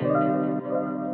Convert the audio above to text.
Música